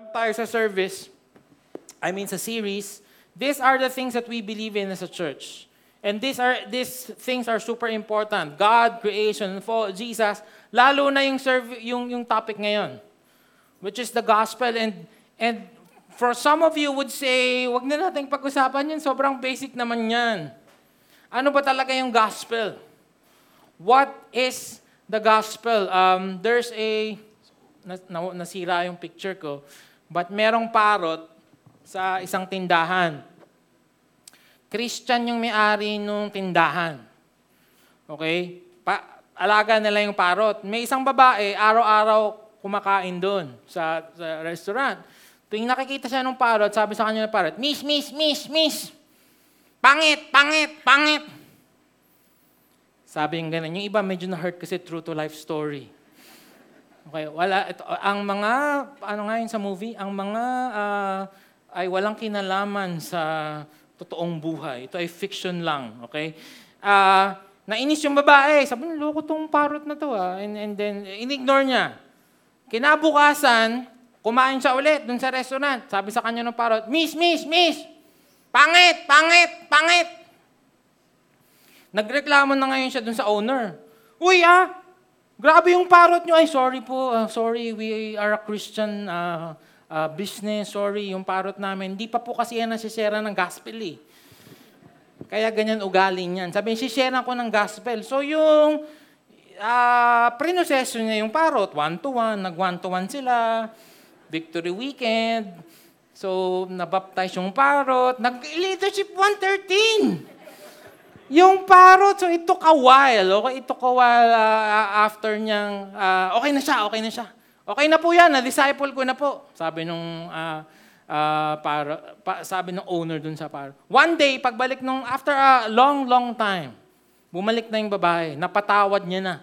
Jump tayo sa service. I mean sa series. These are the things that we believe in as a church. And these are these things are super important. God, creation, fall, Jesus. Lalo na yung serv- yung yung topic ngayon, which is the gospel and and for some of you would say, wag na nating pag-usapan yan, sobrang basic naman yan. Ano ba talaga yung gospel? What is the gospel? Um, there's a, nas, na, nasira yung picture ko, but merong parot sa isang tindahan. Christian yung may-ari nung tindahan. Okay? Pa, alaga nila yung parot. May isang babae, araw-araw kumakain doon sa, sa restaurant. Tuwing nakikita siya ng parot, sabi sa kanya ng parot, Miss, miss, miss, miss! Pangit, pangit, pangit! Sabi yung ganun. Yung iba medyo na-hurt kasi true to life story. Okay, wala, ito, ang mga, ano nga yun sa movie, ang mga uh, ay walang kinalaman sa totoong buhay. Ito ay fiction lang, okay? Uh, nainis yung babae. Sabi niya, loko tong parot na to ah. And, and then, in-ignore niya. Kinabukasan, kumain siya ulit dun sa restaurant. Sabi sa kanya ng parot, Miss, miss, miss! Pangit, pangit, pangit! Nagreklamo na ngayon siya dun sa owner. Uy ah, grabe yung parot nyo. Ay, sorry po, uh, sorry, we are a Christian uh, uh, business. Sorry, yung parot namin. Hindi pa po kasi yan nasisera ng gospel eh. Kaya ganyan ugali niyan. Sabi sisera ko ng gospel. So yung uh, prinoseso niya yung parot, one-to-one, nag-one-to-one sila, victory weekend, so nabaptize yung parot, nag-leadership 113. Yung parot, so it took a while. Okay, it took a while uh, after niyang, uh, okay na siya, okay na siya. Okay na po yan, na-disciple ko na po. Sabi nung, uh, uh, para, pa, sabi ng owner dun sa parot. One day, pagbalik nung, after a long, long time, bumalik na yung babae, napatawad niya na.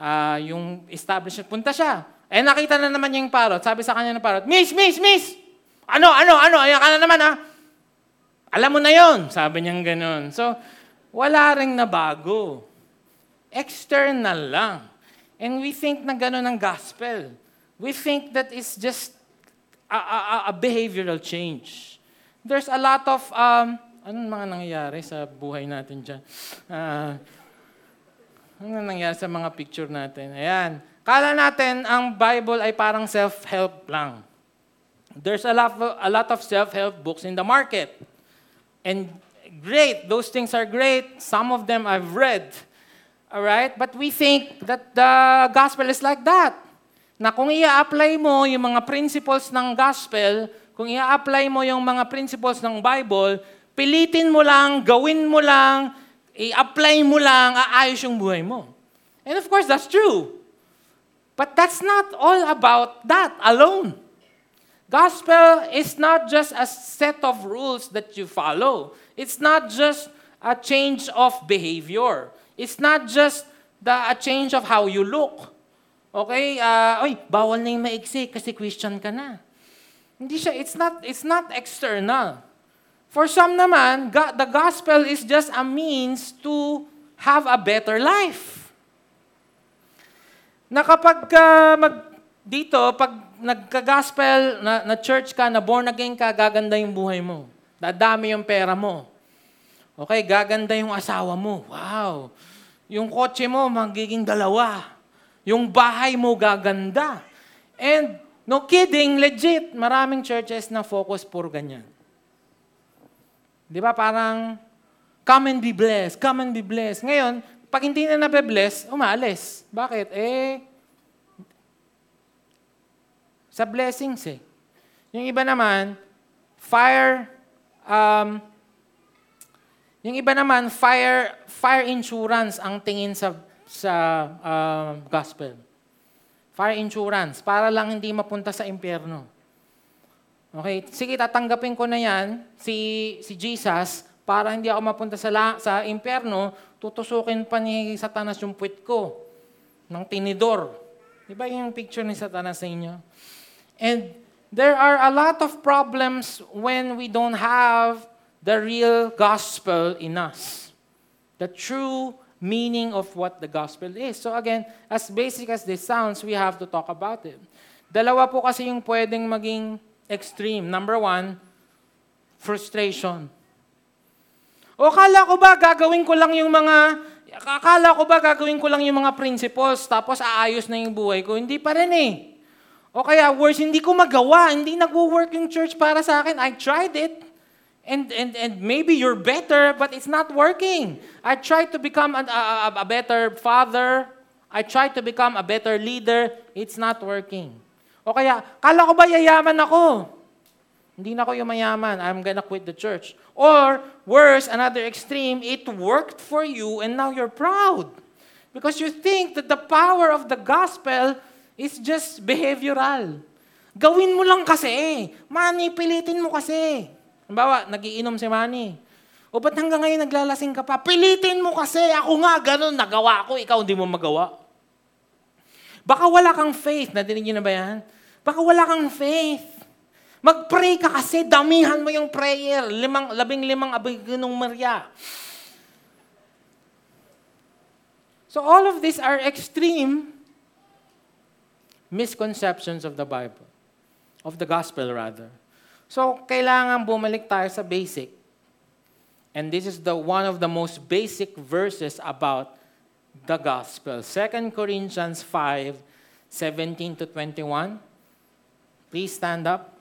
Uh, yung establishment, punta siya. Eh nakita na naman niya yung parot. Sabi sa kanya ng parot, Miss, Miss, Miss! Ano, ano, ano? Ayan ka na naman ha? Alam mo na yon Sabi niya ganun. So, wala ring nabago. External lang. And we think na gano'n ang gospel. We think that it's just a, a, a behavioral change. There's a lot of, um, anong mga nangyayari sa buhay natin dyan? Uh, ano nangyayari sa mga picture natin? Ayan. Kala natin ang Bible ay parang self-help lang. There's a lot, of, a lot of self-help books in the market. And great. Those things are great. Some of them I've read. All right? But we think that the gospel is like that. Na kung i-apply mo yung mga principles ng gospel, kung i-apply mo yung mga principles ng Bible, pilitin mo lang, gawin mo lang, i-apply mo lang, aayos yung buhay mo. And of course, that's true. But that's not all about that alone. Gospel is not just a set of rules that you follow. It's not just a change of behavior. It's not just the, a change of how you look. Okay? Uh, oy, bawal na yung maiksi kasi Christian ka na. Hindi siya, it's not, it's not external. For some naman, God, the gospel is just a means to have a better life. Na kapag uh, mag, dito, pag nagka-gospel, na, na church ka, na born again ka, gaganda yung buhay mo. Dadami yung pera mo. Okay, gaganda yung asawa mo. Wow. Yung kotse mo, magiging dalawa. Yung bahay mo, gaganda. And, no kidding, legit, maraming churches na focus puro ganyan. Di ba parang, come and be blessed, come and be blessed. Ngayon, pag hindi na nabe-bless, umalis. Bakit? Eh, sa blessings eh. Yung iba naman, fire um, yung iba naman, fire, fire insurance ang tingin sa, sa uh, gospel. Fire insurance, para lang hindi mapunta sa impyerno. Okay, sige, tatanggapin ko na yan, si, si Jesus, para hindi ako mapunta sa, la, sa impyerno, tutusukin pa ni Satanas yung puwit ko ng tinidor. Di ba yung picture ni Satanas sa inyo? And there are a lot of problems when we don't have the real gospel in us. The true meaning of what the gospel is. So again, as basic as this sounds, we have to talk about it. Dalawa po kasi yung pwedeng maging extreme. Number one, frustration. O kala ko ba gagawin ko lang yung mga, akala ko ba gagawin ko lang yung mga principles tapos aayos na yung buhay ko? Hindi pa rin eh. O kaya worse, hindi ko magawa. Hindi nagwo-work yung church para sa akin. I tried it. And, and, and maybe you're better, but it's not working. I tried to become a, a, a better father. I tried to become a better leader. It's not working. O kaya, kala ko ba yayaman ako? Hindi na ako yung. I'm gonna quit the church. Or, worse, another extreme, it worked for you and now you're proud. Because you think that the power of the gospel is just behavioral. Gawin mo lang kasi. Mani, pilitin mo kasi. Halimbawa, nagiinom si Manny. O ba't hanggang ngayon naglalasing ka pa? Pilitin mo kasi. Ako nga, ganun, nagawa ko. Ikaw hindi mo magawa. Baka wala kang faith. Nadinig niyo na ba yan? Baka wala kang faith. Mag-pray ka kasi, damihan mo yung prayer. Limang, labing limang abigunong Maria. So all of these are extreme misconceptions of the Bible. Of the gospel, rather. So, kailangan bumalik tayo sa basic. And this is the one of the most basic verses about the gospel. 2 Corinthians 5, 17 to 21. Please stand up.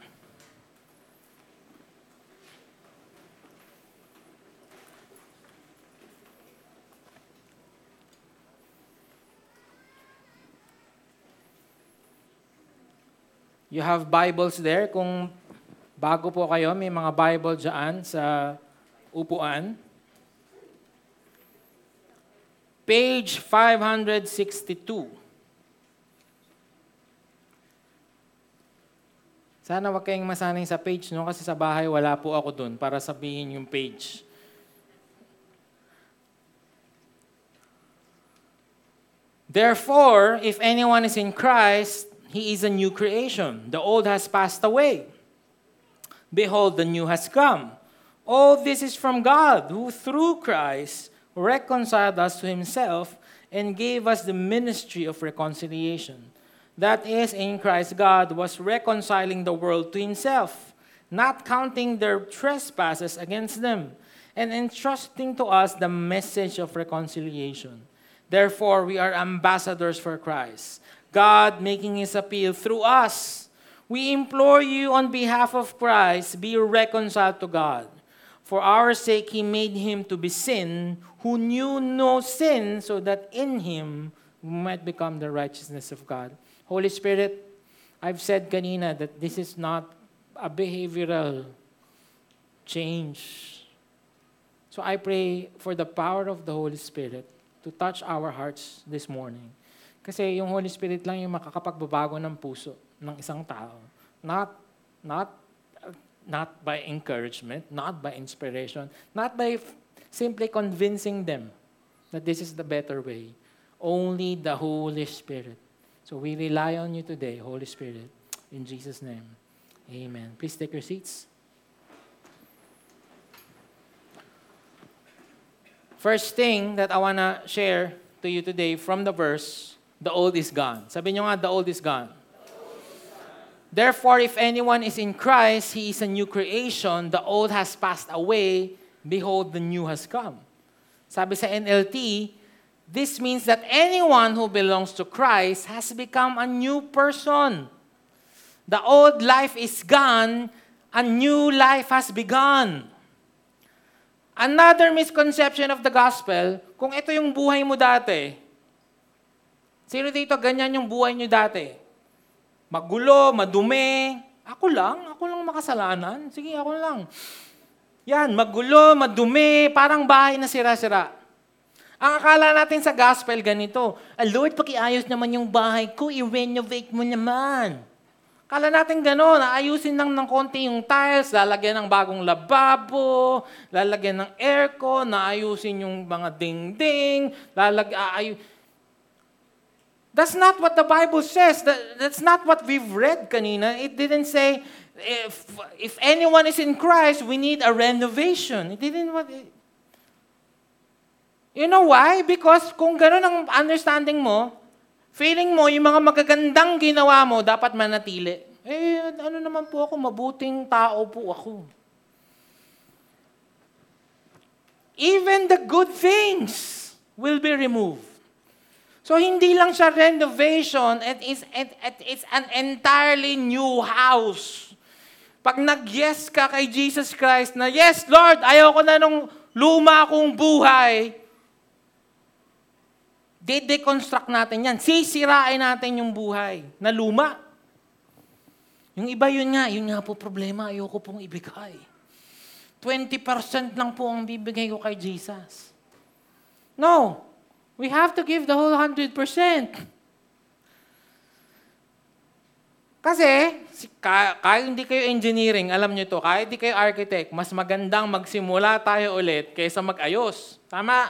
You have Bibles there. Kung bago po kayo, may mga Bible dyan sa upuan. Page 562. Sana wag kayong masanay sa page, no? Kasi sa bahay wala po ako dun para sabihin yung page. Therefore, if anyone is in Christ, he is a new creation. The old has passed away. Behold, the new has come. All this is from God, who through Christ reconciled us to himself and gave us the ministry of reconciliation. That is, in Christ, God was reconciling the world to himself, not counting their trespasses against them, and entrusting to us the message of reconciliation. Therefore, we are ambassadors for Christ God making his appeal through us. We implore you on behalf of Christ, be reconciled to God. For our sake, he made him to be sin who knew no sin, so that in him we might become the righteousness of God. Holy Spirit, I've said kanina that this is not a behavioral change. So I pray for the power of the Holy Spirit to touch our hearts this morning. Kasi yung Holy Spirit lang yung makakapagbabago ng puso ng isang tao. Not, not, not by encouragement, not by inspiration, not by simply convincing them that this is the better way. Only the Holy Spirit. So we rely on you today, Holy Spirit. In Jesus' name, amen. Please take your seats. First thing that I want to share to you today from the verse the old is gone. Sabi nyo nga, the old is gone. Therefore, if anyone is in Christ, he is a new creation. The old has passed away. Behold, the new has come. Sabi sa NLT, this means that anyone who belongs to Christ has become a new person. The old life is gone, a new life has begun. Another misconception of the gospel, kung ito yung buhay mo dati, Sino dito ganyan yung buhay niyo dati? Magulo, madumi. Ako lang, ako lang makasalanan. Sige, ako lang. Yan, magulo, madumi, parang bahay na sira-sira. Ang akala natin sa gospel ganito, ah, Lord, pakiayos naman yung bahay ko, i-renovate mo naman. Kala natin gano'n, ayusin lang ng konti yung tiles, lalagyan ng bagong lababo, lalagyan ng aircon, naayusin yung mga dingding, lalag. That's not what the Bible says. That, that's not what we've read kanina. It didn't say, if, if anyone is in Christ, we need a renovation. It didn't what You know why? Because kung gano'n ang understanding mo, Feeling mo, yung mga magagandang ginawa mo, dapat manatili. Eh, ano naman po ako, mabuting tao po ako. Even the good things will be removed. So hindi lang siya renovation, it is, it, it, it's an entirely new house. Pag nag-yes ka kay Jesus Christ na, Yes, Lord, ayoko na nung luma kong buhay, de-deconstruct natin yan. Sisirain natin yung buhay na luma. Yung iba yun nga, yun nga po problema, ayoko pong ibigay. 20% lang po ang bibigay ko kay Jesus. No. We have to give the whole 100%. Kasi, kahit hindi kayo engineering, alam nyo to, kahit hindi kayo architect, mas magandang magsimula tayo ulit kaysa mag-ayos. Tama?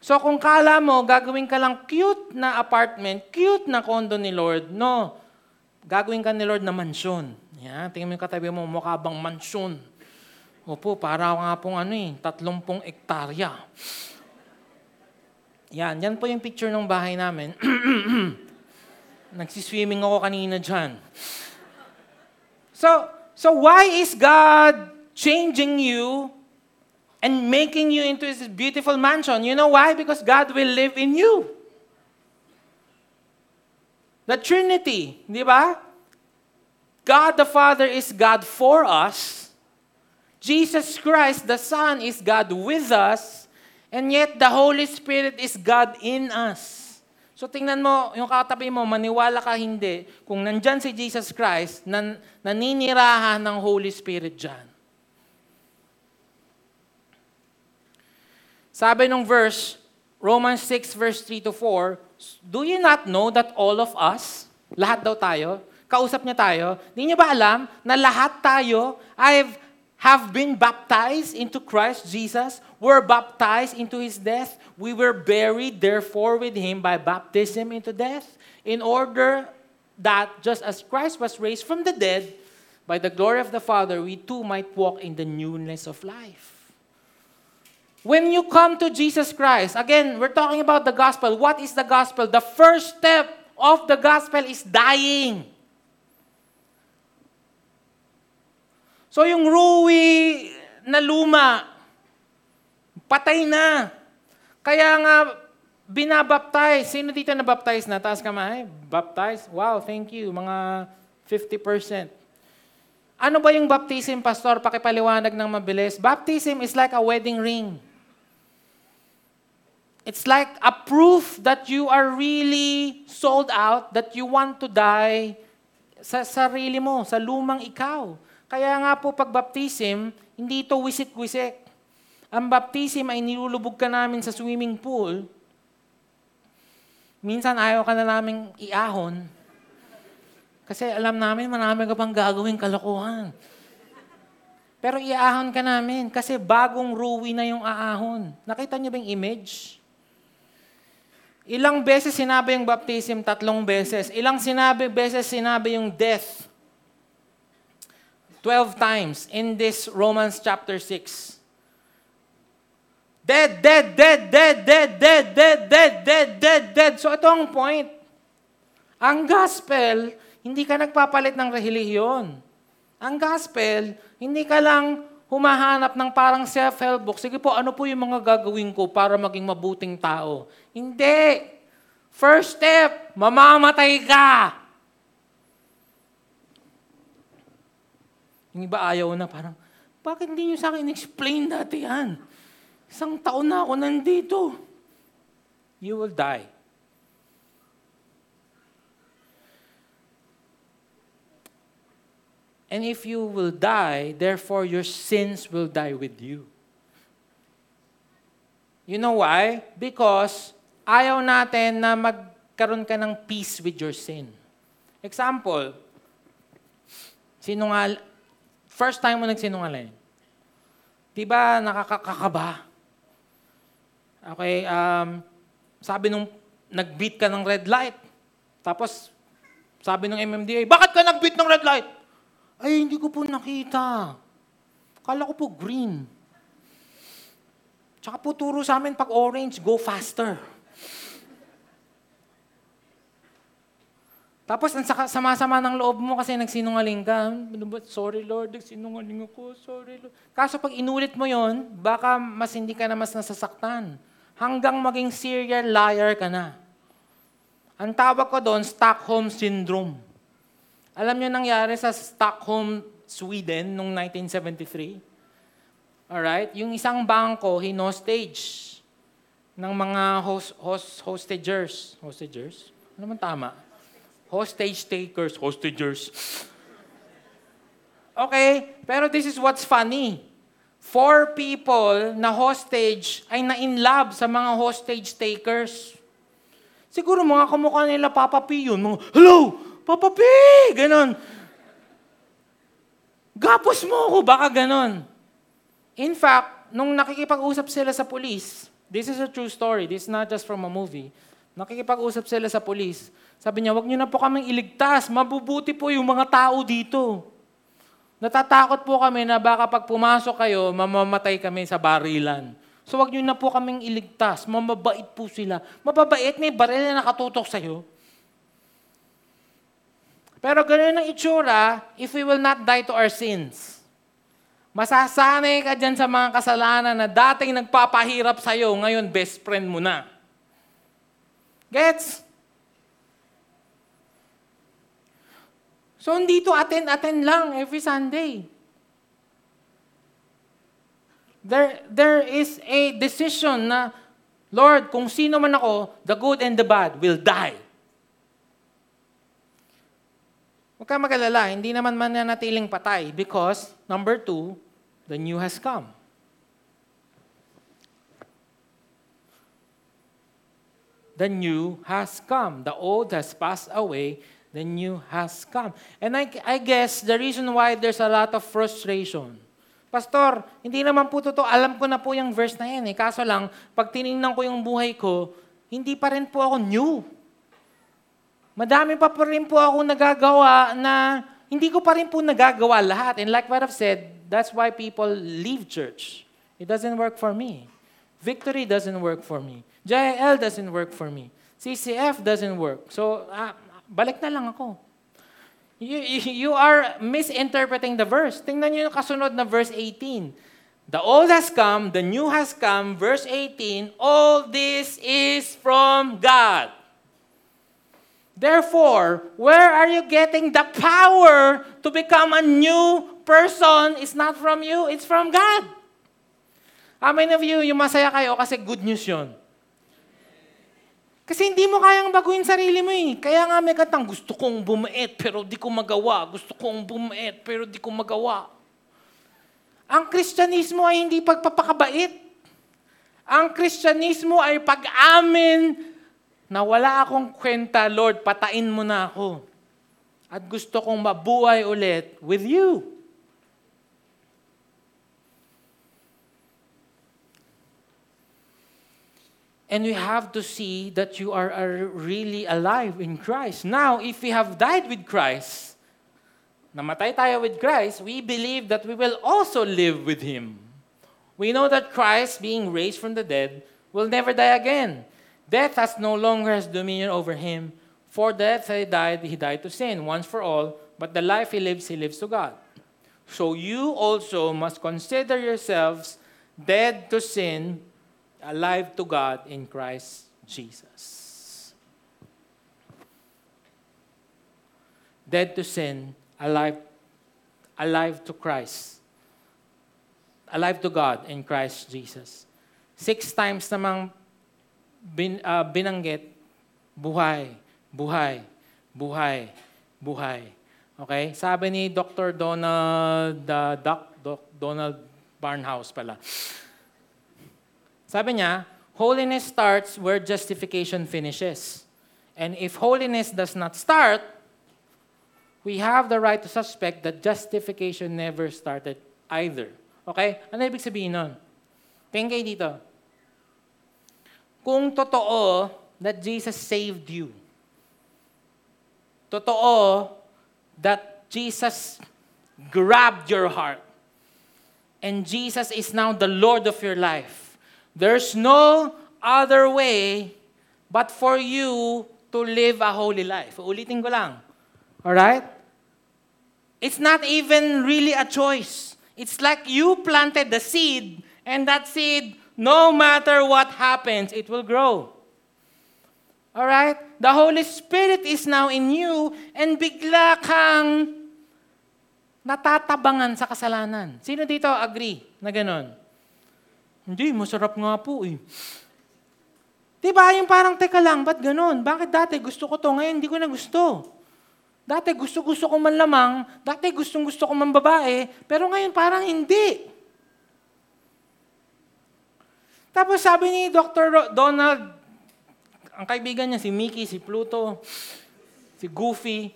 So kung kala mo, gagawin ka lang cute na apartment, cute na condo ni Lord, no. Gagawin ka ni Lord na mansyon. Yan, tingnan mo yung katabi mo, mukha bang mansyon. Opo, para nga pong ano eh, tatlumpong ektarya. Yan, yan po yung picture ng bahay namin. Nagsiswimming ako kanina dyan. So, so why is God changing you and making you into this beautiful mansion? You know why? Because God will live in you. The Trinity, di ba? God the Father is God for us. Jesus Christ, the Son, is God with us. And yet, the Holy Spirit is God in us. So tingnan mo, yung katabi mo, maniwala ka hindi, kung nandyan si Jesus Christ, nan, naninirahan ng Holy Spirit dyan. Sabi nung verse, Romans 6 verse 3 to 4, Do you not know that all of us, lahat daw tayo, kausap niya tayo, di niyo ba alam na lahat tayo, I've have been baptized into Christ Jesus, were baptized into his death. We were buried, therefore, with him by baptism into death, in order that just as Christ was raised from the dead by the glory of the Father, we too might walk in the newness of life. When you come to Jesus Christ, again, we're talking about the gospel. What is the gospel? The first step of the gospel is dying. So yung Rui na luma, patay na. Kaya nga, binabaptize. Sino dito na baptize na? Taas kamay. Baptize? Wow, thank you. Mga 50%. Ano ba yung baptism, Pastor? Pakipaliwanag ng mabilis. Baptism is like a wedding ring. It's like a proof that you are really sold out, that you want to die sa sarili mo, sa lumang ikaw. Kaya nga po pag baptism, hindi ito wisik-wisik. Ang baptism ay nilulubog ka namin sa swimming pool. Minsan ayaw ka na namin iahon. Kasi alam namin marami ka pang gagawin kalokohan. Pero iahon ka namin kasi bagong ruwi na yung aahon. Nakita niyo ba yung image? Ilang beses sinabi yung baptism? Tatlong beses. Ilang sinabi, beses sinabi yung death? 12 times in this Romans chapter 6. Dead, dead, dead, dead, dead, dead, dead, dead, dead, dead, dead. So ito ang point. Ang gospel, hindi ka nagpapalit ng relihiyon. Ang gospel, hindi ka lang humahanap ng parang self-help book. Sige po, ano po yung mga gagawin ko para maging mabuting tao? Hindi. First step, mamamatay ka. Yung iba ayaw na, parang, bakit hindi nyo sa akin explain dati yan? Isang taon na ako nandito. You will die. And if you will die, therefore your sins will die with you. You know why? Because ayaw natin na magkaroon ka ng peace with your sin. Example, sinungal, First time mo nagsinungaling. Di ba nakakakaba? Okay, um, sabi nung nag-beat ka ng red light. Tapos, sabi ng MMDA, bakit ka nag-beat ng red light? Ay, hindi ko po nakita. Kala ko po green. Tsaka po turo sa amin pag orange, go faster. Tapos ang sama-sama ng loob mo kasi nagsinungaling ka. Ano? Sorry Lord, nagsinungaling ako. Sorry Lord. Kaso pag inulit mo yon, baka mas hindi ka na mas nasasaktan. Hanggang maging serial liar ka na. Ang tawag ko doon, Stockholm Syndrome. Alam niyo nangyari sa Stockholm, Sweden, noong 1973? Alright? Yung isang bangko, hinostage ng mga host, host, hostagers. Hostagers? Ano man tama? Hostage takers, hostagers. Okay, pero this is what's funny. Four people na hostage ay na-in love sa mga hostage takers. Siguro mga kamukha nila Papa P yun. Mga, Hello! Papa P! Ganon. Gapos mo ako, baka ganon. In fact, nung nakikipag-usap sila sa police, this is a true story, this is not just from a movie. Nakikipag-usap sila sa police, sabi niya, wag niyo na po kaming iligtas. Mabubuti po yung mga tao dito. Natatakot po kami na baka pag pumasok kayo, mamamatay kami sa barilan. So wag niyo na po kaming iligtas. Mamabait po sila. Mababait, may baril na nakatutok sa'yo. Pero ganun ang itsura if we will not die to our sins. Masasanay ka dyan sa mga kasalanan na dating nagpapahirap sa'yo, ngayon best friend mo na. Gets? So, hindi to attend-attend lang every Sunday. There, there is a decision na, Lord, kung sino man ako, the good and the bad will die. Huwag ka magalala, hindi naman mananatiling patay because, number two, the new has come. The new has come. The old has passed away. The new has come. And I, I guess the reason why there's a lot of frustration. Pastor, hindi naman po totoo. Alam ko na po yung verse na yan eh. Kaso lang, pag tinignan ko yung buhay ko, hindi pa rin po ako new. Madami pa pa rin po ako nagagawa na hindi ko pa rin po nagagawa lahat. And like what I've said, that's why people leave church. It doesn't work for me. Victory doesn't work for me. JL doesn't work for me. CCF doesn't work. So, ah, balik na lang ako. You, you, are misinterpreting the verse. Tingnan niyo yung kasunod na verse 18. The old has come, the new has come. Verse 18, all this is from God. Therefore, where are you getting the power to become a new person? It's not from you, it's from God. How many of you, yung masaya kayo kasi good news yun? Kasi hindi mo kayang baguhin sarili mo eh. Kaya nga may katang, gusto kong bumait pero di ko magawa. Gusto kong bumait pero di ko magawa. Ang Kristyanismo ay hindi pagpapakabait. Ang Kristyanismo ay pag-amin na wala akong kwenta, Lord, patain mo na ako. At gusto kong mabuhay ulit with you. And we have to see that you are, are really alive in Christ. Now, if we have died with Christ, namatay tayo with Christ, we believe that we will also live with Him. We know that Christ, being raised from the dead, will never die again. Death has no longer has dominion over Him. For death he died, He died to sin once for all, but the life He lives, He lives to God. So you also must consider yourselves dead to sin alive to God in Christ Jesus. Dead to sin, alive, alive to Christ. Alive to God in Christ Jesus. Six times namang bin, uh, binanggit, buhay, buhay, buhay, buhay. Okay? Sabi ni Dr. Donald, uh, Doc, Doc, Donald Barnhouse pala. Sabi niya, holiness starts where justification finishes. And if holiness does not start, we have the right to suspect that justification never started either. Okay? Ano ibig sabihin nun? Tingin kayo dito. Kung totoo that Jesus saved you, totoo that Jesus grabbed your heart, and Jesus is now the Lord of your life, There's no other way but for you to live a holy life. Ulitin ko lang. Alright? It's not even really a choice. It's like you planted the seed, and that seed, no matter what happens, it will grow. Alright? The Holy Spirit is now in you, and bigla kang natatabangan sa kasalanan. Sino dito agree na ganon? Hindi, masarap nga po eh. Diba, yung parang, teka lang, ba't ganon? Bakit dati gusto ko to, ngayon hindi ko na gusto? Dati gusto-gusto ko man lamang, dati gustong-gusto ko man babae, pero ngayon parang hindi. Tapos sabi ni Dr. Donald, ang kaibigan niya si Mickey, si Pluto, si Goofy,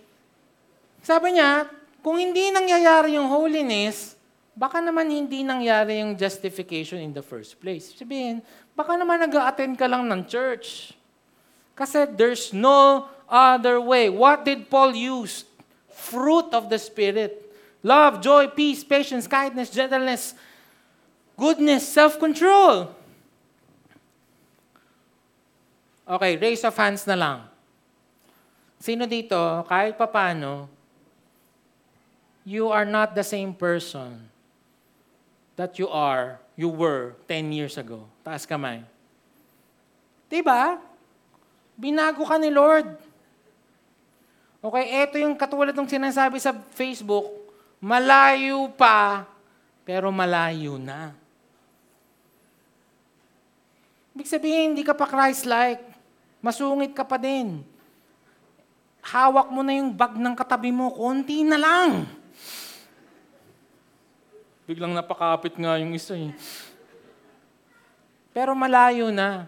sabi niya, kung hindi nangyayari yung holiness, baka naman hindi nangyari yung justification in the first place. Sabihin, baka naman nag attend ka lang ng church. Kasi there's no other way. What did Paul use? Fruit of the Spirit. Love, joy, peace, patience, kindness, gentleness, goodness, self-control. Okay, raise of hands na lang. Sino dito, kahit papano, you are not the same person that you are, you were 10 years ago. Taas kamay. Diba? Binago ka ni Lord. Okay, ito yung katulad ng sinasabi sa Facebook, malayo pa, pero malayo na. Ibig sabihin, hindi ka pa Christ-like. Masungit ka pa din. Hawak mo na yung bag ng katabi mo, konti na lang. Biglang napakapit nga yung isa eh. Pero malayo na.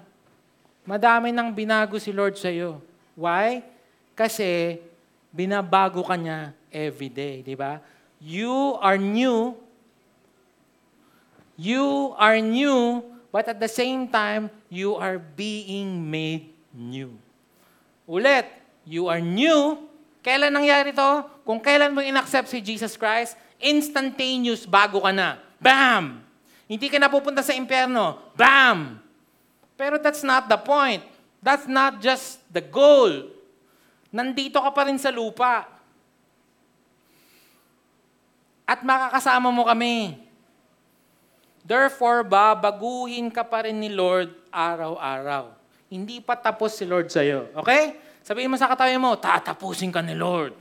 Madami nang binago si Lord sa iyo. Why? Kasi binabago ka niya every day, di ba? You are new. You are new, but at the same time, you are being made new. Ulit, you are new. Kailan nangyari to? Kung kailan mo inaccept si Jesus Christ, instantaneous, bago ka na. Bam! Hindi ka na pupunta sa impyerno. Bam! Pero that's not the point. That's not just the goal nandito ka pa rin sa lupa. At makakasama mo kami. Therefore, babaguhin ka pa rin ni Lord araw-araw. Hindi pa tapos si Lord sa'yo. Okay? Sabihin mo sa katabi mo, tatapusin ka ni Lord.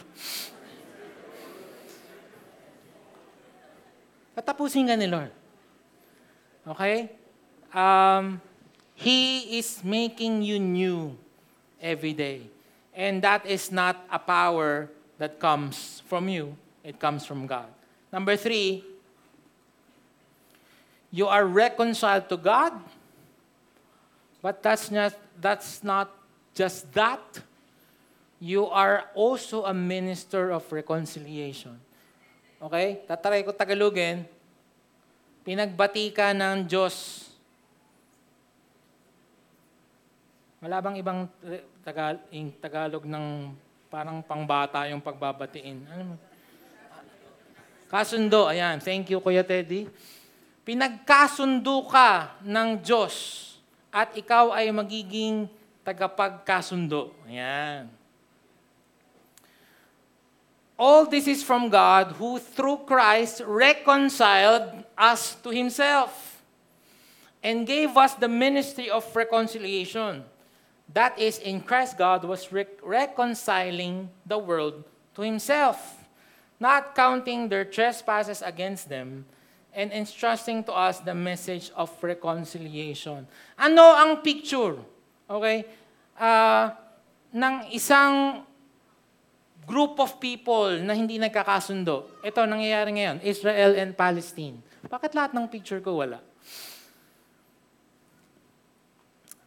Tatapusin ka ni Lord. Okay? Um, he is making you new every day. And that is not a power that comes from you, it comes from God. Number three, you are reconciled to God, but that's not, that's not just that. You are also a minister of reconciliation. Okay? Tataray ko Tagalogin. Pinagbati ka ng Diyos. Wala bang ibang Tagal, Tagalog ng parang pangbata yung pagbabatiin. Ano? Kasundo, ayan. Thank you, Kuya Teddy. Pinagkasundo ka ng Diyos at ikaw ay magiging tagapagkasundo. Ayan. All this is from God who through Christ reconciled us to Himself and gave us the ministry of reconciliation. That is, in Christ, God was re- reconciling the world to Himself, not counting their trespasses against them, and entrusting to us the message of reconciliation. Ano ang picture? Okay? Uh, ng isang group of people na hindi nagkakasundo. Ito, nangyayari ngayon, Israel and Palestine. Bakit lahat ng picture ko wala?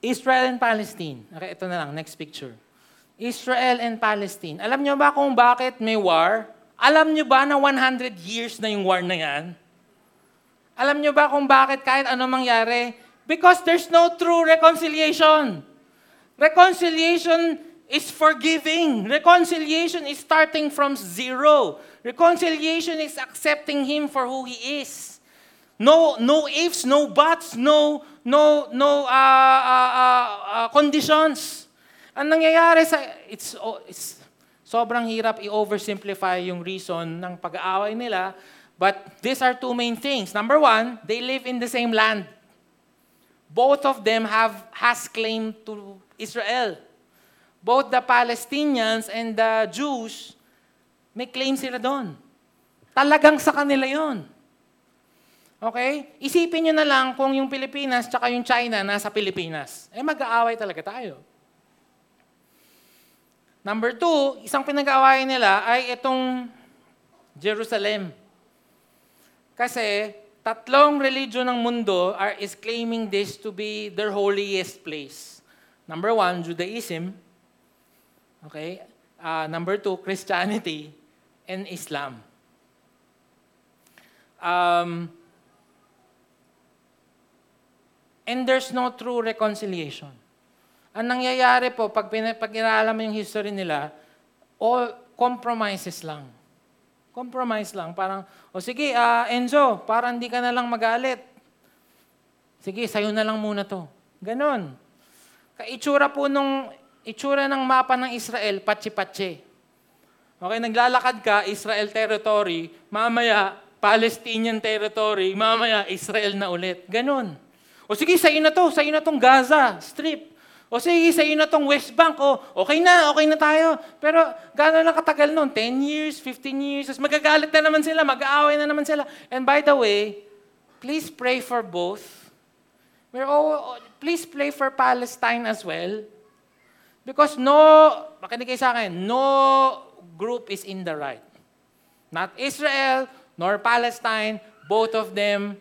Israel and Palestine. Okay, ito na lang, next picture. Israel and Palestine. Alam niyo ba kung bakit may war? Alam niyo ba na 100 years na yung war na yan? Alam niyo ba kung bakit kahit ano mangyari? Because there's no true reconciliation. Reconciliation is forgiving. Reconciliation is starting from zero. Reconciliation is accepting Him for who He is. No, no ifs, no buts, no no no uh, uh, uh, uh, conditions. Ang nangyayari sa it's oh, it's Sobrang hirap i-oversimplify yung reason ng pag-aaway nila. But these are two main things. Number one, they live in the same land. Both of them have has claim to Israel. Both the Palestinians and the Jews, may claim sila doon. Talagang sa kanila yon. Okay? Isipin nyo na lang kung yung Pilipinas tsaka yung China nasa Pilipinas. Eh mag-aaway talaga tayo. Number two, isang pinag-aawayan nila ay itong Jerusalem. Kasi tatlong religion ng mundo are is claiming this to be their holiest place. Number one, Judaism. Okay? Uh, number two, Christianity and Islam. Um, and there's no true reconciliation. Ang nangyayari po, pag, pag inaalam mo yung history nila, all compromises lang. Compromise lang. Parang, o sige, uh, Enzo, parang hindi ka na lang magalit. Sige, sayo na lang muna to. Ganon. Kaitsura po nung, itsura ng mapa ng Israel, patsi-patsi. Okay, naglalakad ka, Israel territory, mamaya, Palestinian territory, mamaya, Israel na ulit. Ganon. O sige, sa'yo na to, sa'yo na tong Gaza, strip. O sige, sa iyo na tong West Bank. O, okay na, okay na tayo. Pero gano'n lang katagal noon? 10 years, 15 years. Tapos magagalit na naman sila, mag-aaway na naman sila. And by the way, please pray for both. We're all, please pray for Palestine as well. Because no, makinig kayo sa akin, no group is in the right. Not Israel, nor Palestine. Both of them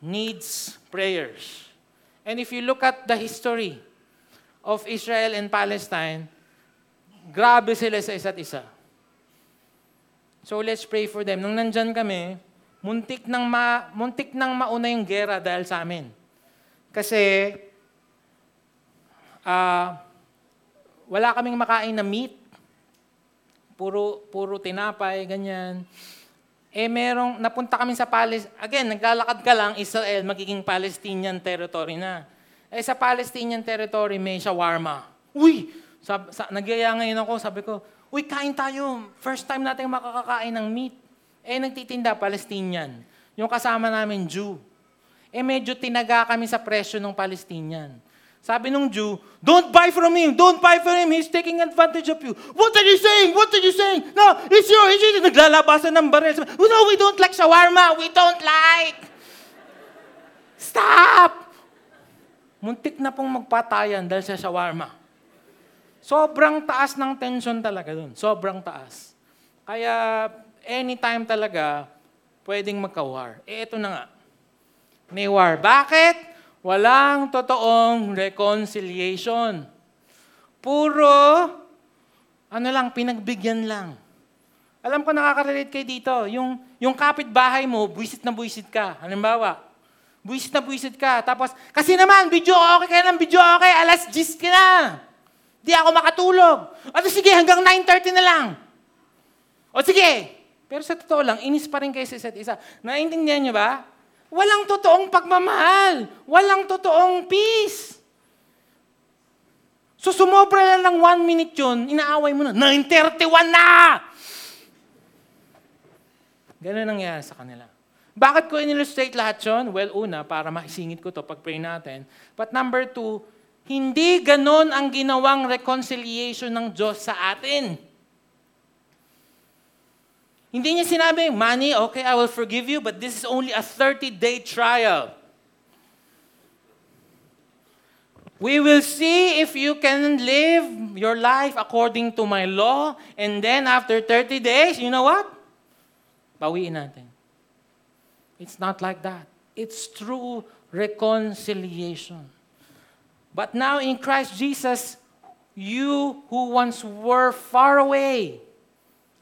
needs prayers. And if you look at the history, of Israel and Palestine, grabe sila sa isa't isa. So let's pray for them. Nung nandyan kami, muntik nang, ma, muntik nang mauna yung gera dahil sa amin. Kasi, uh, wala kaming makain na meat. Puro, puro tinapay, ganyan. Eh merong, napunta kami sa Palestine. Again, naglalakad ka lang, Israel, magiging Palestinian territory na. Eh sa Palestinian territory may shawarma. Uy! Sab, sa, nagyaya ngayon ako, sabi ko, Uy, kain tayo. First time natin makakakain ng meat. Eh nagtitinda, Palestinian. Yung kasama namin, Jew. Eh medyo tinaga kami sa presyo ng Palestinian. Sabi nung Jew, don't buy from him, don't buy from him, he's taking advantage of you. What are you saying? What are you saying? No, it's your, it's your, naglalabasan ng baril. No, we don't like shawarma, we don't like. Stop! muntik na pong magpatayan dahil sa shawarma. Sobrang taas ng tension talaga dun. Sobrang taas. Kaya anytime talaga, pwedeng magka-war. Eh, ito na nga. May war. Bakit? Walang totoong reconciliation. Puro, ano lang, pinagbigyan lang. Alam ko nakaka-relate kayo dito. Yung, yung kapitbahay mo, buisit na buisit ka. Halimbawa, Buisit na buisit ka. Tapos, kasi naman, video okay ka ng video okay, alas 10 ka na. Di ako makatulog. O sige, hanggang 9.30 na lang. O sige. Pero sa totoo lang, inis pa rin kayo sa isa't isa. Naintindihan niyo ba? Walang totoong pagmamahal. Walang totoong peace. So sumobra na lang one minute yun, inaaway mo na, 9.31 na! Ganun nangyari sa kanila. Bakit ko in-illustrate lahat yon? Well, una, para maisingit ko to pag pray natin. But number two, hindi ganon ang ginawang reconciliation ng Diyos sa atin. Hindi niya sinabi, Manny, okay, I will forgive you, but this is only a 30-day trial. We will see if you can live your life according to my law, and then after 30 days, you know what? Bawiin natin. It's not like that. It's true reconciliation. But now in Christ Jesus, you who once were far away,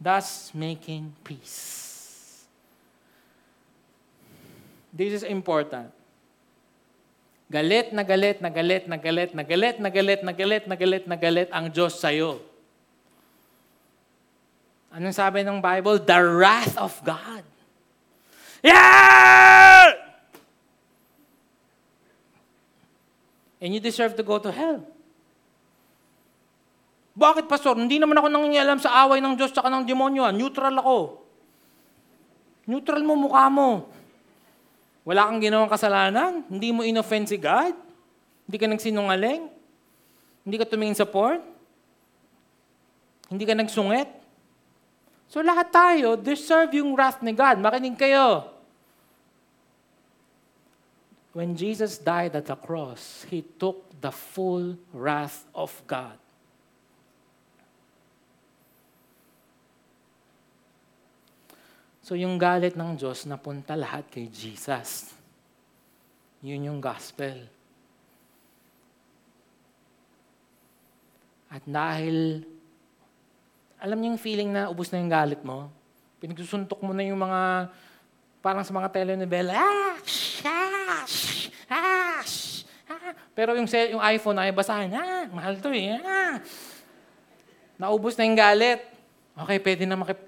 thus making peace. This is important. Galit na galit na galit na galit na galit na galit na galit na galit na galit ang Diyos sa'yo. Anong sabi ng Bible? The wrath of God. Yeah! And you deserve to go to hell. Bakit, Pastor? Hindi naman ako nangingialam sa away ng Diyos at ng demonyo. ah. Neutral ako. Neutral mo mukha mo. Wala kang ginawang kasalanan? Hindi mo inoffend si God? Hindi ka nagsinungaling? Hindi ka tumingin sa porn? Hindi ka nagsungit? So lahat tayo deserve yung wrath ni God. Makinig kayo. When Jesus died at the cross, He took the full wrath of God. So yung galit ng Diyos napunta lahat kay Jesus. Yun yung gospel. At dahil, alam niyo yung feeling na ubos na yung galit mo? Pinagsusuntok mo na yung mga, parang sa mga telenovela, ah, shash, ah, ah. Pero yung, cell, yung iPhone ay basahin, ah, mahal to eh, ah. Naubos na yung galit. Okay, pwede na makip...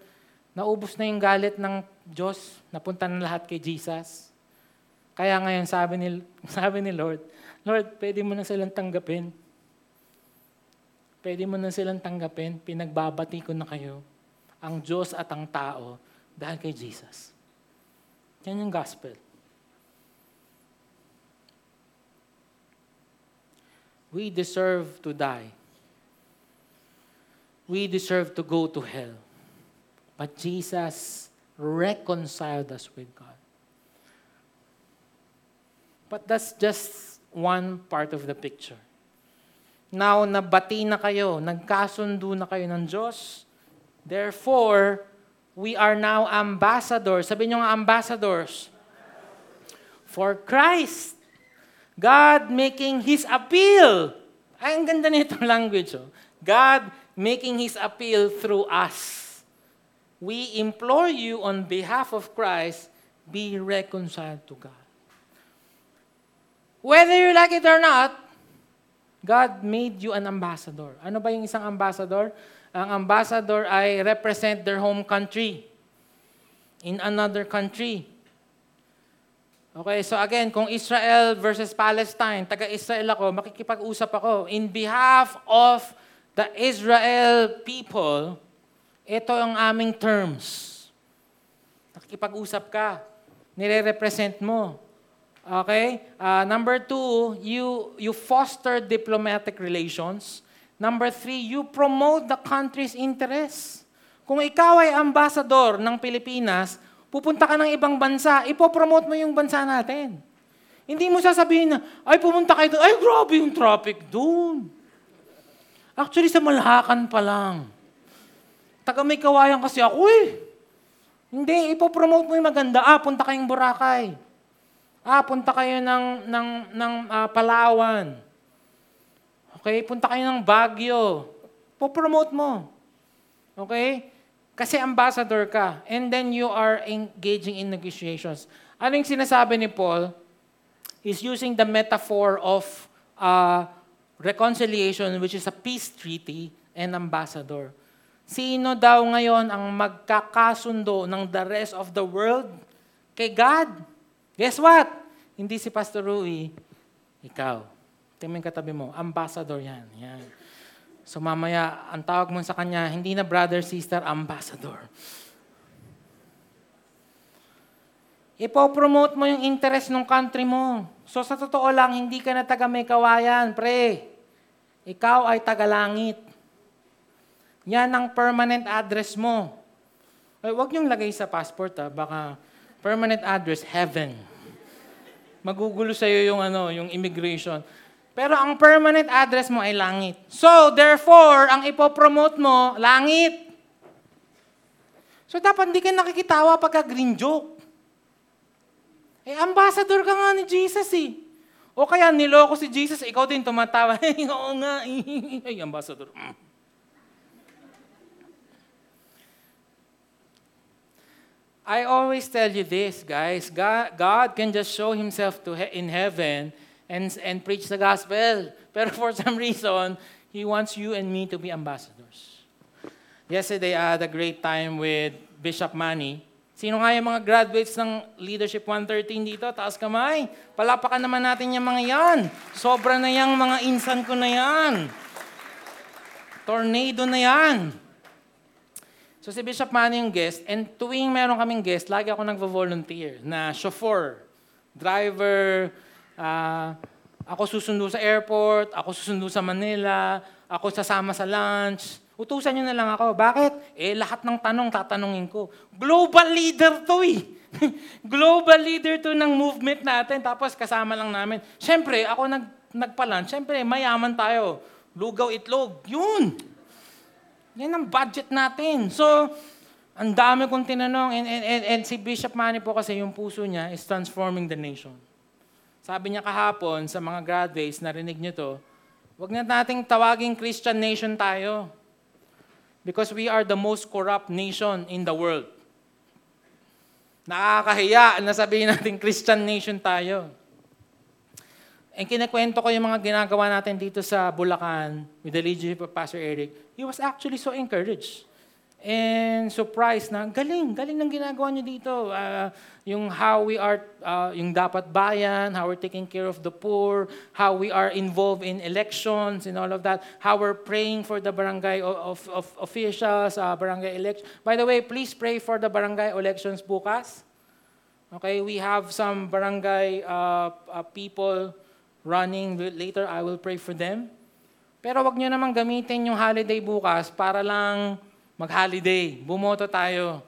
Naubos na yung galit ng Diyos. Napunta na lahat kay Jesus. Kaya ngayon sabi ni, sabi ni Lord, Lord, pwede mo na silang tanggapin. Pwede mo na silang tanggapin. Pinagbabati ko na kayo. Ang Diyos at ang tao dahil kay Jesus. Yan yung gospel. We deserve to die. We deserve to go to hell. But Jesus reconciled us with God. But that's just one part of the picture. Now, nabati na kayo, nagkasundo na kayo ng Diyos. Therefore, we are now ambassadors. Sabi niyo nga ambassadors. For Christ. God making His appeal. Ay, ang ganda nitong language. Oh. God making His appeal through us. We implore you on behalf of Christ, be reconciled to God. Whether you like it or not, God made you an ambassador. Ano ba yung isang ambassador? Ang ambassador ay represent their home country in another country. Okay, so again, kung Israel versus Palestine, taga-Israel ako, makikipag-usap ako. In behalf of the Israel people, ito ang aming terms. Nakikipag-usap ka. Nire-represent mo. Okay? Uh, number two, you, you foster diplomatic relations. Number three, you promote the country's interests. Kung ikaw ay ambassador ng Pilipinas, pupunta ka ng ibang bansa, ipopromote mo yung bansa natin. Hindi mo sasabihin na, ay pumunta kayo doon, ay grabe yung traffic doon. Actually, sa Malhakan pa lang. Taga may kawayan kasi ako eh. Hindi, ipopromote mo yung maganda. Ah, punta kayong Boracay. Ah, punta kayo ng, ng, ng uh, Palawan. Okay, punta kayo ng Baguio. Po-promote mo. Okay? Kasi ambassador ka. And then you are engaging in negotiations. Ano yung sinasabi ni Paul? He's using the metaphor of uh, reconciliation, which is a peace treaty, and ambassador. Sino daw ngayon ang magkakasundo ng the rest of the world? Kay God. Guess what? Hindi si Pastor Rui, ikaw. Tingnan katabi mo, ambassador yan. yan. So mamaya, ang tawag mo sa kanya, hindi na brother, sister, ambassador. Ipo-promote mo yung interest ng country mo. So sa totoo lang, hindi ka na taga may kawayan, pre. Ikaw ay taga-langit. Yan ang permanent address mo. Ay, huwag niyong lagay sa passport, ha? baka permanent address, heaven. Magugulo sa'yo yung, ano, yung immigration. Pero ang permanent address mo ay langit. So, therefore, ang ipopromote mo, langit. So, dapat hindi ka nakikitawa pagka green joke. Eh, ambassador ka nga ni Jesus eh. O kaya niloko si Jesus, ikaw din tumatawa. Oo nga, ay, ambassador. I always tell you this, guys. God, God can just show Himself to he- in heaven and, and preach the gospel. Pero for some reason, He wants you and me to be ambassadors. Yesterday, I had a great time with Bishop Manny. Sino nga yung mga graduates ng Leadership 113 dito? Taas kamay. Palapakan naman natin yung mga yan. Sobra na yung mga insan ko na yan. Tornado na yan. So si Bishop Manny yung guest, and tuwing meron kaming guest, lagi ako nagvo-volunteer na chauffeur, driver, ah, ako susundo sa airport, ako susundo sa Manila, ako sasama sa lunch. Utusan nyo na lang ako. Bakit? Eh, lahat ng tanong tatanungin ko. Global leader to eh. Global leader to ng movement natin. Tapos kasama lang namin. Siyempre, ako nag, nagpalan. Siyempre, mayaman tayo. Lugaw, itlog. Yun. Yan ang budget natin. So, ang dami kong tinanong. And, and, and, and si Bishop Manny po kasi yung puso niya is transforming the nation. Sabi niya kahapon sa mga graduates, narinig niyo to, wag na nating tawaging Christian nation tayo. Because we are the most corrupt nation in the world. Nakakahiya na sabihin natin Christian nation tayo. And kinakwento ko yung mga ginagawa natin dito sa Bulacan with the leadership of Pastor Eric. He was actually so encouraged and surprised na galing, galing ng ginagawa niyo dito. Uh, yung how we are, uh, yung dapat bayan, how we're taking care of the poor, how we are involved in elections and all of that, how we're praying for the barangay of, of, officials, uh, barangay election. By the way, please pray for the barangay elections bukas. Okay, we have some barangay uh, uh, people running. Later, I will pray for them. Pero wag nyo naman gamitin yung holiday bukas para lang mag-holiday. Bumoto tayo.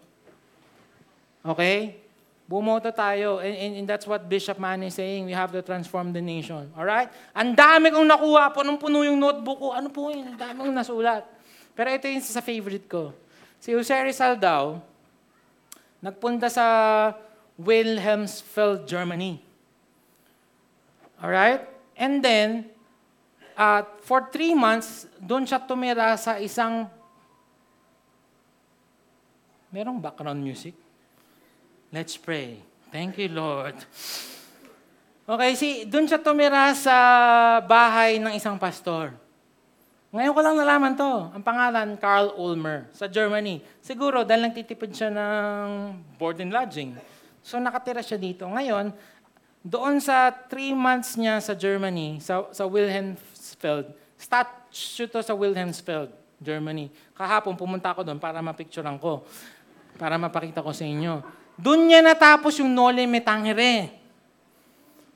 Okay? Bumoto tayo. And, and, and that's what Bishop Man is saying. We have to transform the nation. Alright? Ang dami kong nakuha. Punong-puno yung notebook ko. Ano po yun? Ang dami kong nasulat. Pero ito yung sa favorite ko. Si Jose Rizal daw, nagpunta sa Wilhelmsfeld, Germany. Alright? And then, uh, for three months, doon siya tumira sa isang Merong background music? Let's pray. Thank you, Lord. Okay, si doon siya tumira sa bahay ng isang pastor. Ngayon ko lang nalaman to. Ang pangalan, Karl Ulmer, sa Germany. Siguro dahil nagtitipid siya ng board and lodging. So nakatira siya dito. Ngayon, doon sa three months niya sa Germany, sa, sa Wilhelmsfeld, statue to sa Wilhelmsfeld, Germany. Kahapon pumunta ako doon para mapicturean ko para mapakita ko sa inyo. Doon niya natapos yung Nole Metangere.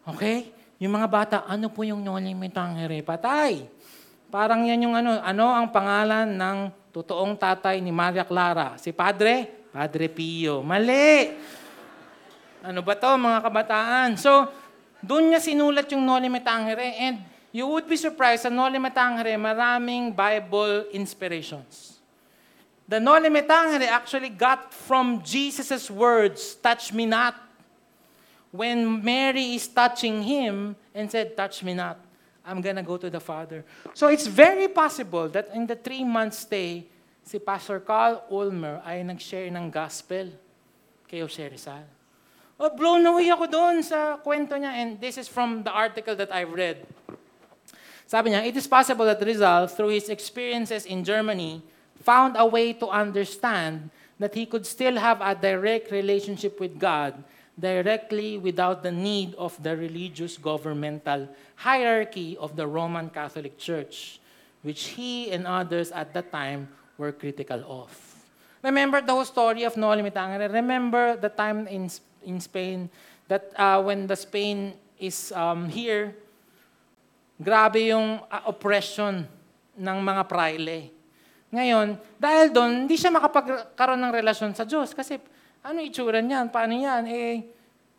Okay? Yung mga bata, ano po yung Nole Metangere? Patay. Parang yan yung ano, ano ang pangalan ng totoong tatay ni Maria Clara? Si Padre? Padre Pio. Mali! Ano ba to mga kabataan? So, doon niya sinulat yung Nole Metangere and you would be surprised sa Nole Metangere, maraming Bible inspirations. The Noli Me Tangere actually got from Jesus' words, touch me not. When Mary is touching him and said, touch me not, I'm gonna go to the Father. So it's very possible that in the three months stay, si Pastor Carl Ulmer ay nag-share ng gospel kay Jose Rizal. Oh, blown away ako doon sa kwento niya. And this is from the article that I've read. Sabi niya, it is possible that Rizal, through his experiences in Germany, found a way to understand that he could still have a direct relationship with God directly without the need of the religious governmental hierarchy of the Roman Catholic Church, which he and others at that time were critical of. Remember the whole story of Noel Mitangere? Remember the time in, in Spain that uh, when the Spain is um, here, grabe yung uh, oppression ng mga praile. Ngayon, dahil doon, hindi siya makapagkaroon ng relasyon sa Diyos. Kasi, ano itsura niyan? Paano yan? Eh,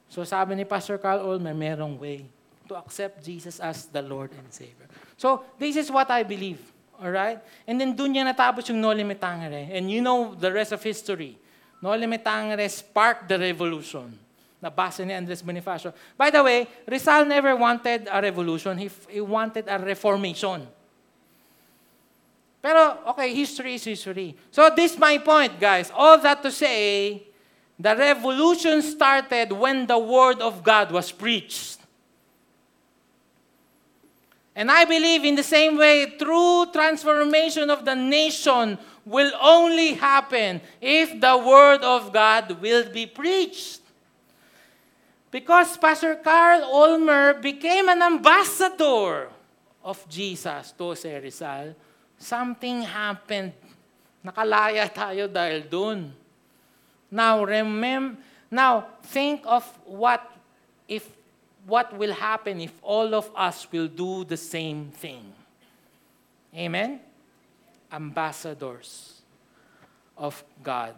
so sabi ni Pastor Carl Ulmer, merong way to accept Jesus as the Lord and Savior. So, this is what I believe. Alright? And then doon niya natapos yung Noli Me Tangere. And you know the rest of history. Noli Me Tangere sparked the revolution. Nabasa ni Andres Bonifacio. By the way, Rizal never wanted a revolution. He, he wanted a reformation. Pero, okay, history is history. So, this my point, guys. All that to say, The revolution started when the Word of God was preached. And I believe in the same way, true transformation of the nation will only happen if the Word of God will be preached. Because Pastor Carl Ulmer became an ambassador of Jesus to Jose Rizal, something happened. Nakalaya tayo dahil dun. Now, remember, now think of what if what will happen if all of us will do the same thing. Amen? Ambassadors of God.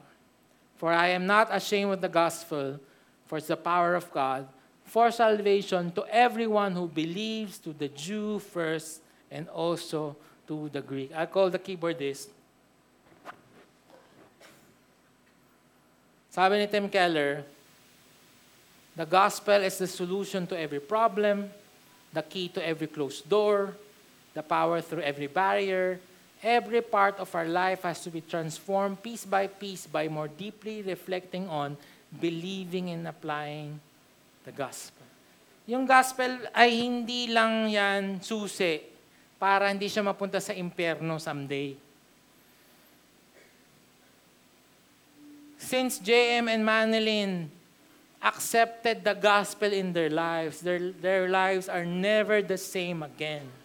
For I am not ashamed of the gospel, for it's the power of God for salvation to everyone who believes, to the Jew first, and also to the Greek. I call the keyboardist. Sabi ni Tim Keller, the gospel is the solution to every problem, the key to every closed door, the power through every barrier. Every part of our life has to be transformed piece by piece by more deeply reflecting on believing and applying the gospel. Yung gospel ay hindi lang yan susi para hindi siya mapunta sa impyerno someday. Since JM and Manilyn accepted the gospel in their lives, their, their lives are never the same again.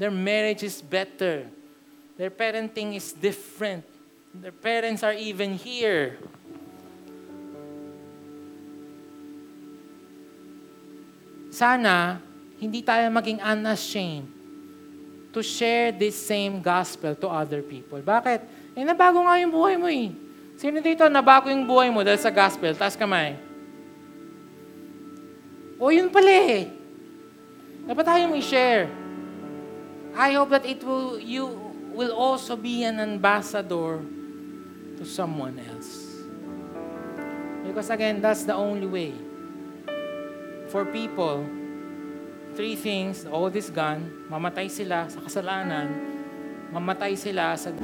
Their marriage is better. Their parenting is different. Their parents are even here. sana hindi tayo maging unashamed to share this same gospel to other people. Bakit? Eh, nabago nga yung buhay mo eh. Sino dito nabago yung buhay mo dahil sa gospel? Taas kamay. O yun pala eh. Dapat tayong i-share. I hope that it will, you will also be an ambassador to someone else. Because again, that's the only way for people, three things, all this gone, mamatay sila sa kasalanan, mamatay sila sa...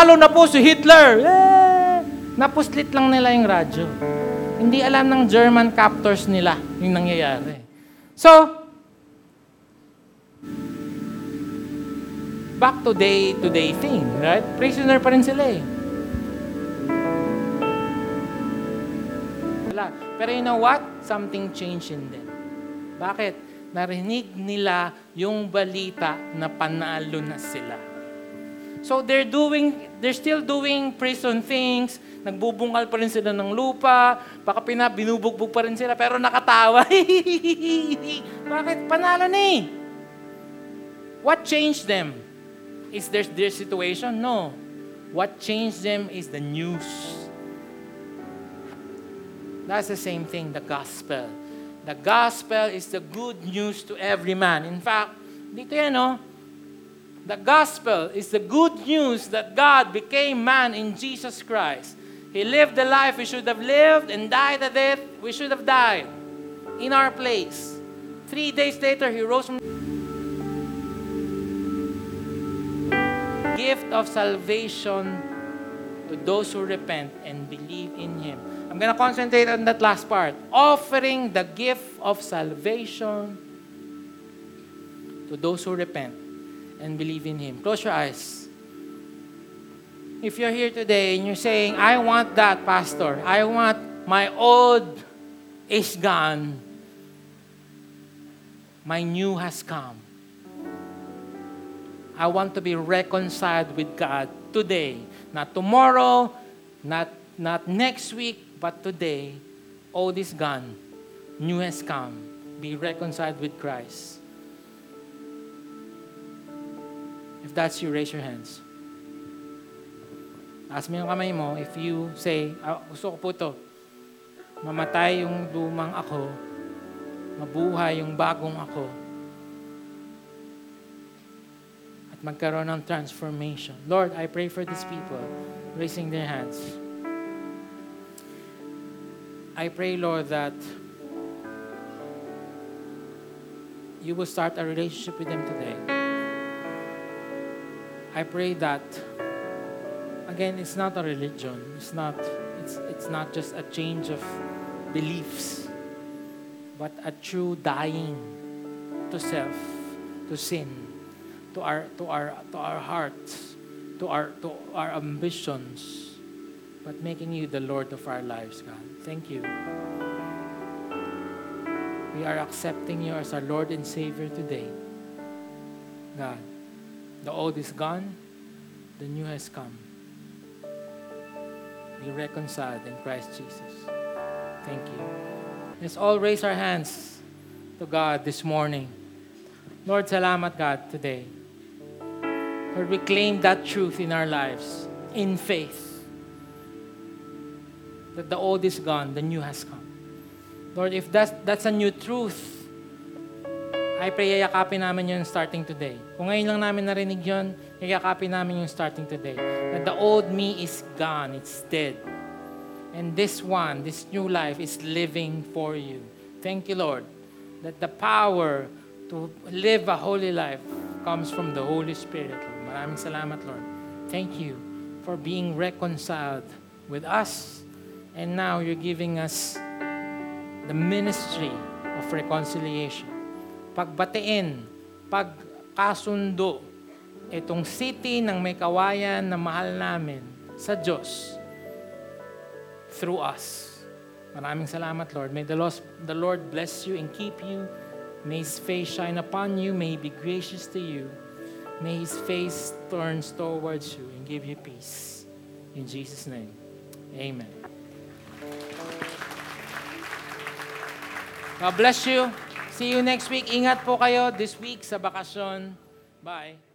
Talo na po si Hitler! Eh! Napuslit lang nila yung radyo. Hindi alam ng German captors nila yung nangyayari. So, back to day-to-day thing, right? Prisoner pa rin sila eh. Wala. Pero you know what? Something changed in them. Bakit? Narinig nila yung balita na panalo na sila. So they're doing, they're still doing prison things. Nagbubungal pa rin sila ng lupa. Baka pina, binubugbog pa rin sila, pero nakatawa. Bakit? Panalo na eh. What changed them? Is there their situation? No. What changed them is the news. That's the same thing, the gospel. The gospel is the good news to every man. In fact, dito yan, no? The gospel is the good news that God became man in Jesus Christ. He lived the life we should have lived and died the death we should have died in our place. Three days later, he rose from gift of salvation to those who repent and believe in him. I'm going to concentrate on that last part. Offering the gift of salvation to those who repent and believe in Him. Close your eyes. If you're here today and you're saying, I want that, Pastor. I want my old is gone. My new has come. I want to be reconciled with God today. Not tomorrow, not, not next week, but today. Old is gone. New has come. Be reconciled with Christ. If that's you, raise your hands. Taas mo yung kamay mo if you say, ah, gusto ko po to. Mamatay yung lumang ako. Mabuhay yung bagong ako. At magkaroon ng transformation. Lord, I pray for these people raising their hands. I pray, Lord, that you will start a relationship with them today. I pray that again it's not a religion. It's not it's it's not just a change of beliefs, but a true dying to self, to sin, to our to our to our hearts, to our to our ambitions, but making you the Lord of our lives, God. Thank you. We are accepting you as our Lord and Savior today. God, the old is gone, the new has come. Be reconciled in Christ Jesus. Thank you. Let's all raise our hands to God this morning. Lord, salamat God today. Lord, we claim that truth in our lives in faith. That the old is gone, the new has come. Lord, if that's, that's a new truth, I pray yayakapin namin yun starting today. Kung ngayon lang namin narinig yun, yayakapin namin yung starting today. That the old me is gone, it's dead. And this one, this new life is living for you. Thank you, Lord, that the power to live a holy life comes from the Holy Spirit. Maraming salamat, Lord. Thank you for being reconciled with us. And now you're giving us the ministry of reconciliation. Pagbatiin, pagkasundo, itong city ng may kawayan na mahal namin sa Diyos through us. Maraming salamat, Lord. May the Lord, bless you and keep you. May His face shine upon you. May He be gracious to you. May His face turns towards you and give you peace. In Jesus' name, Amen. God bless you. See you next week. Ingat po kayo this week sa bakasyon. Bye.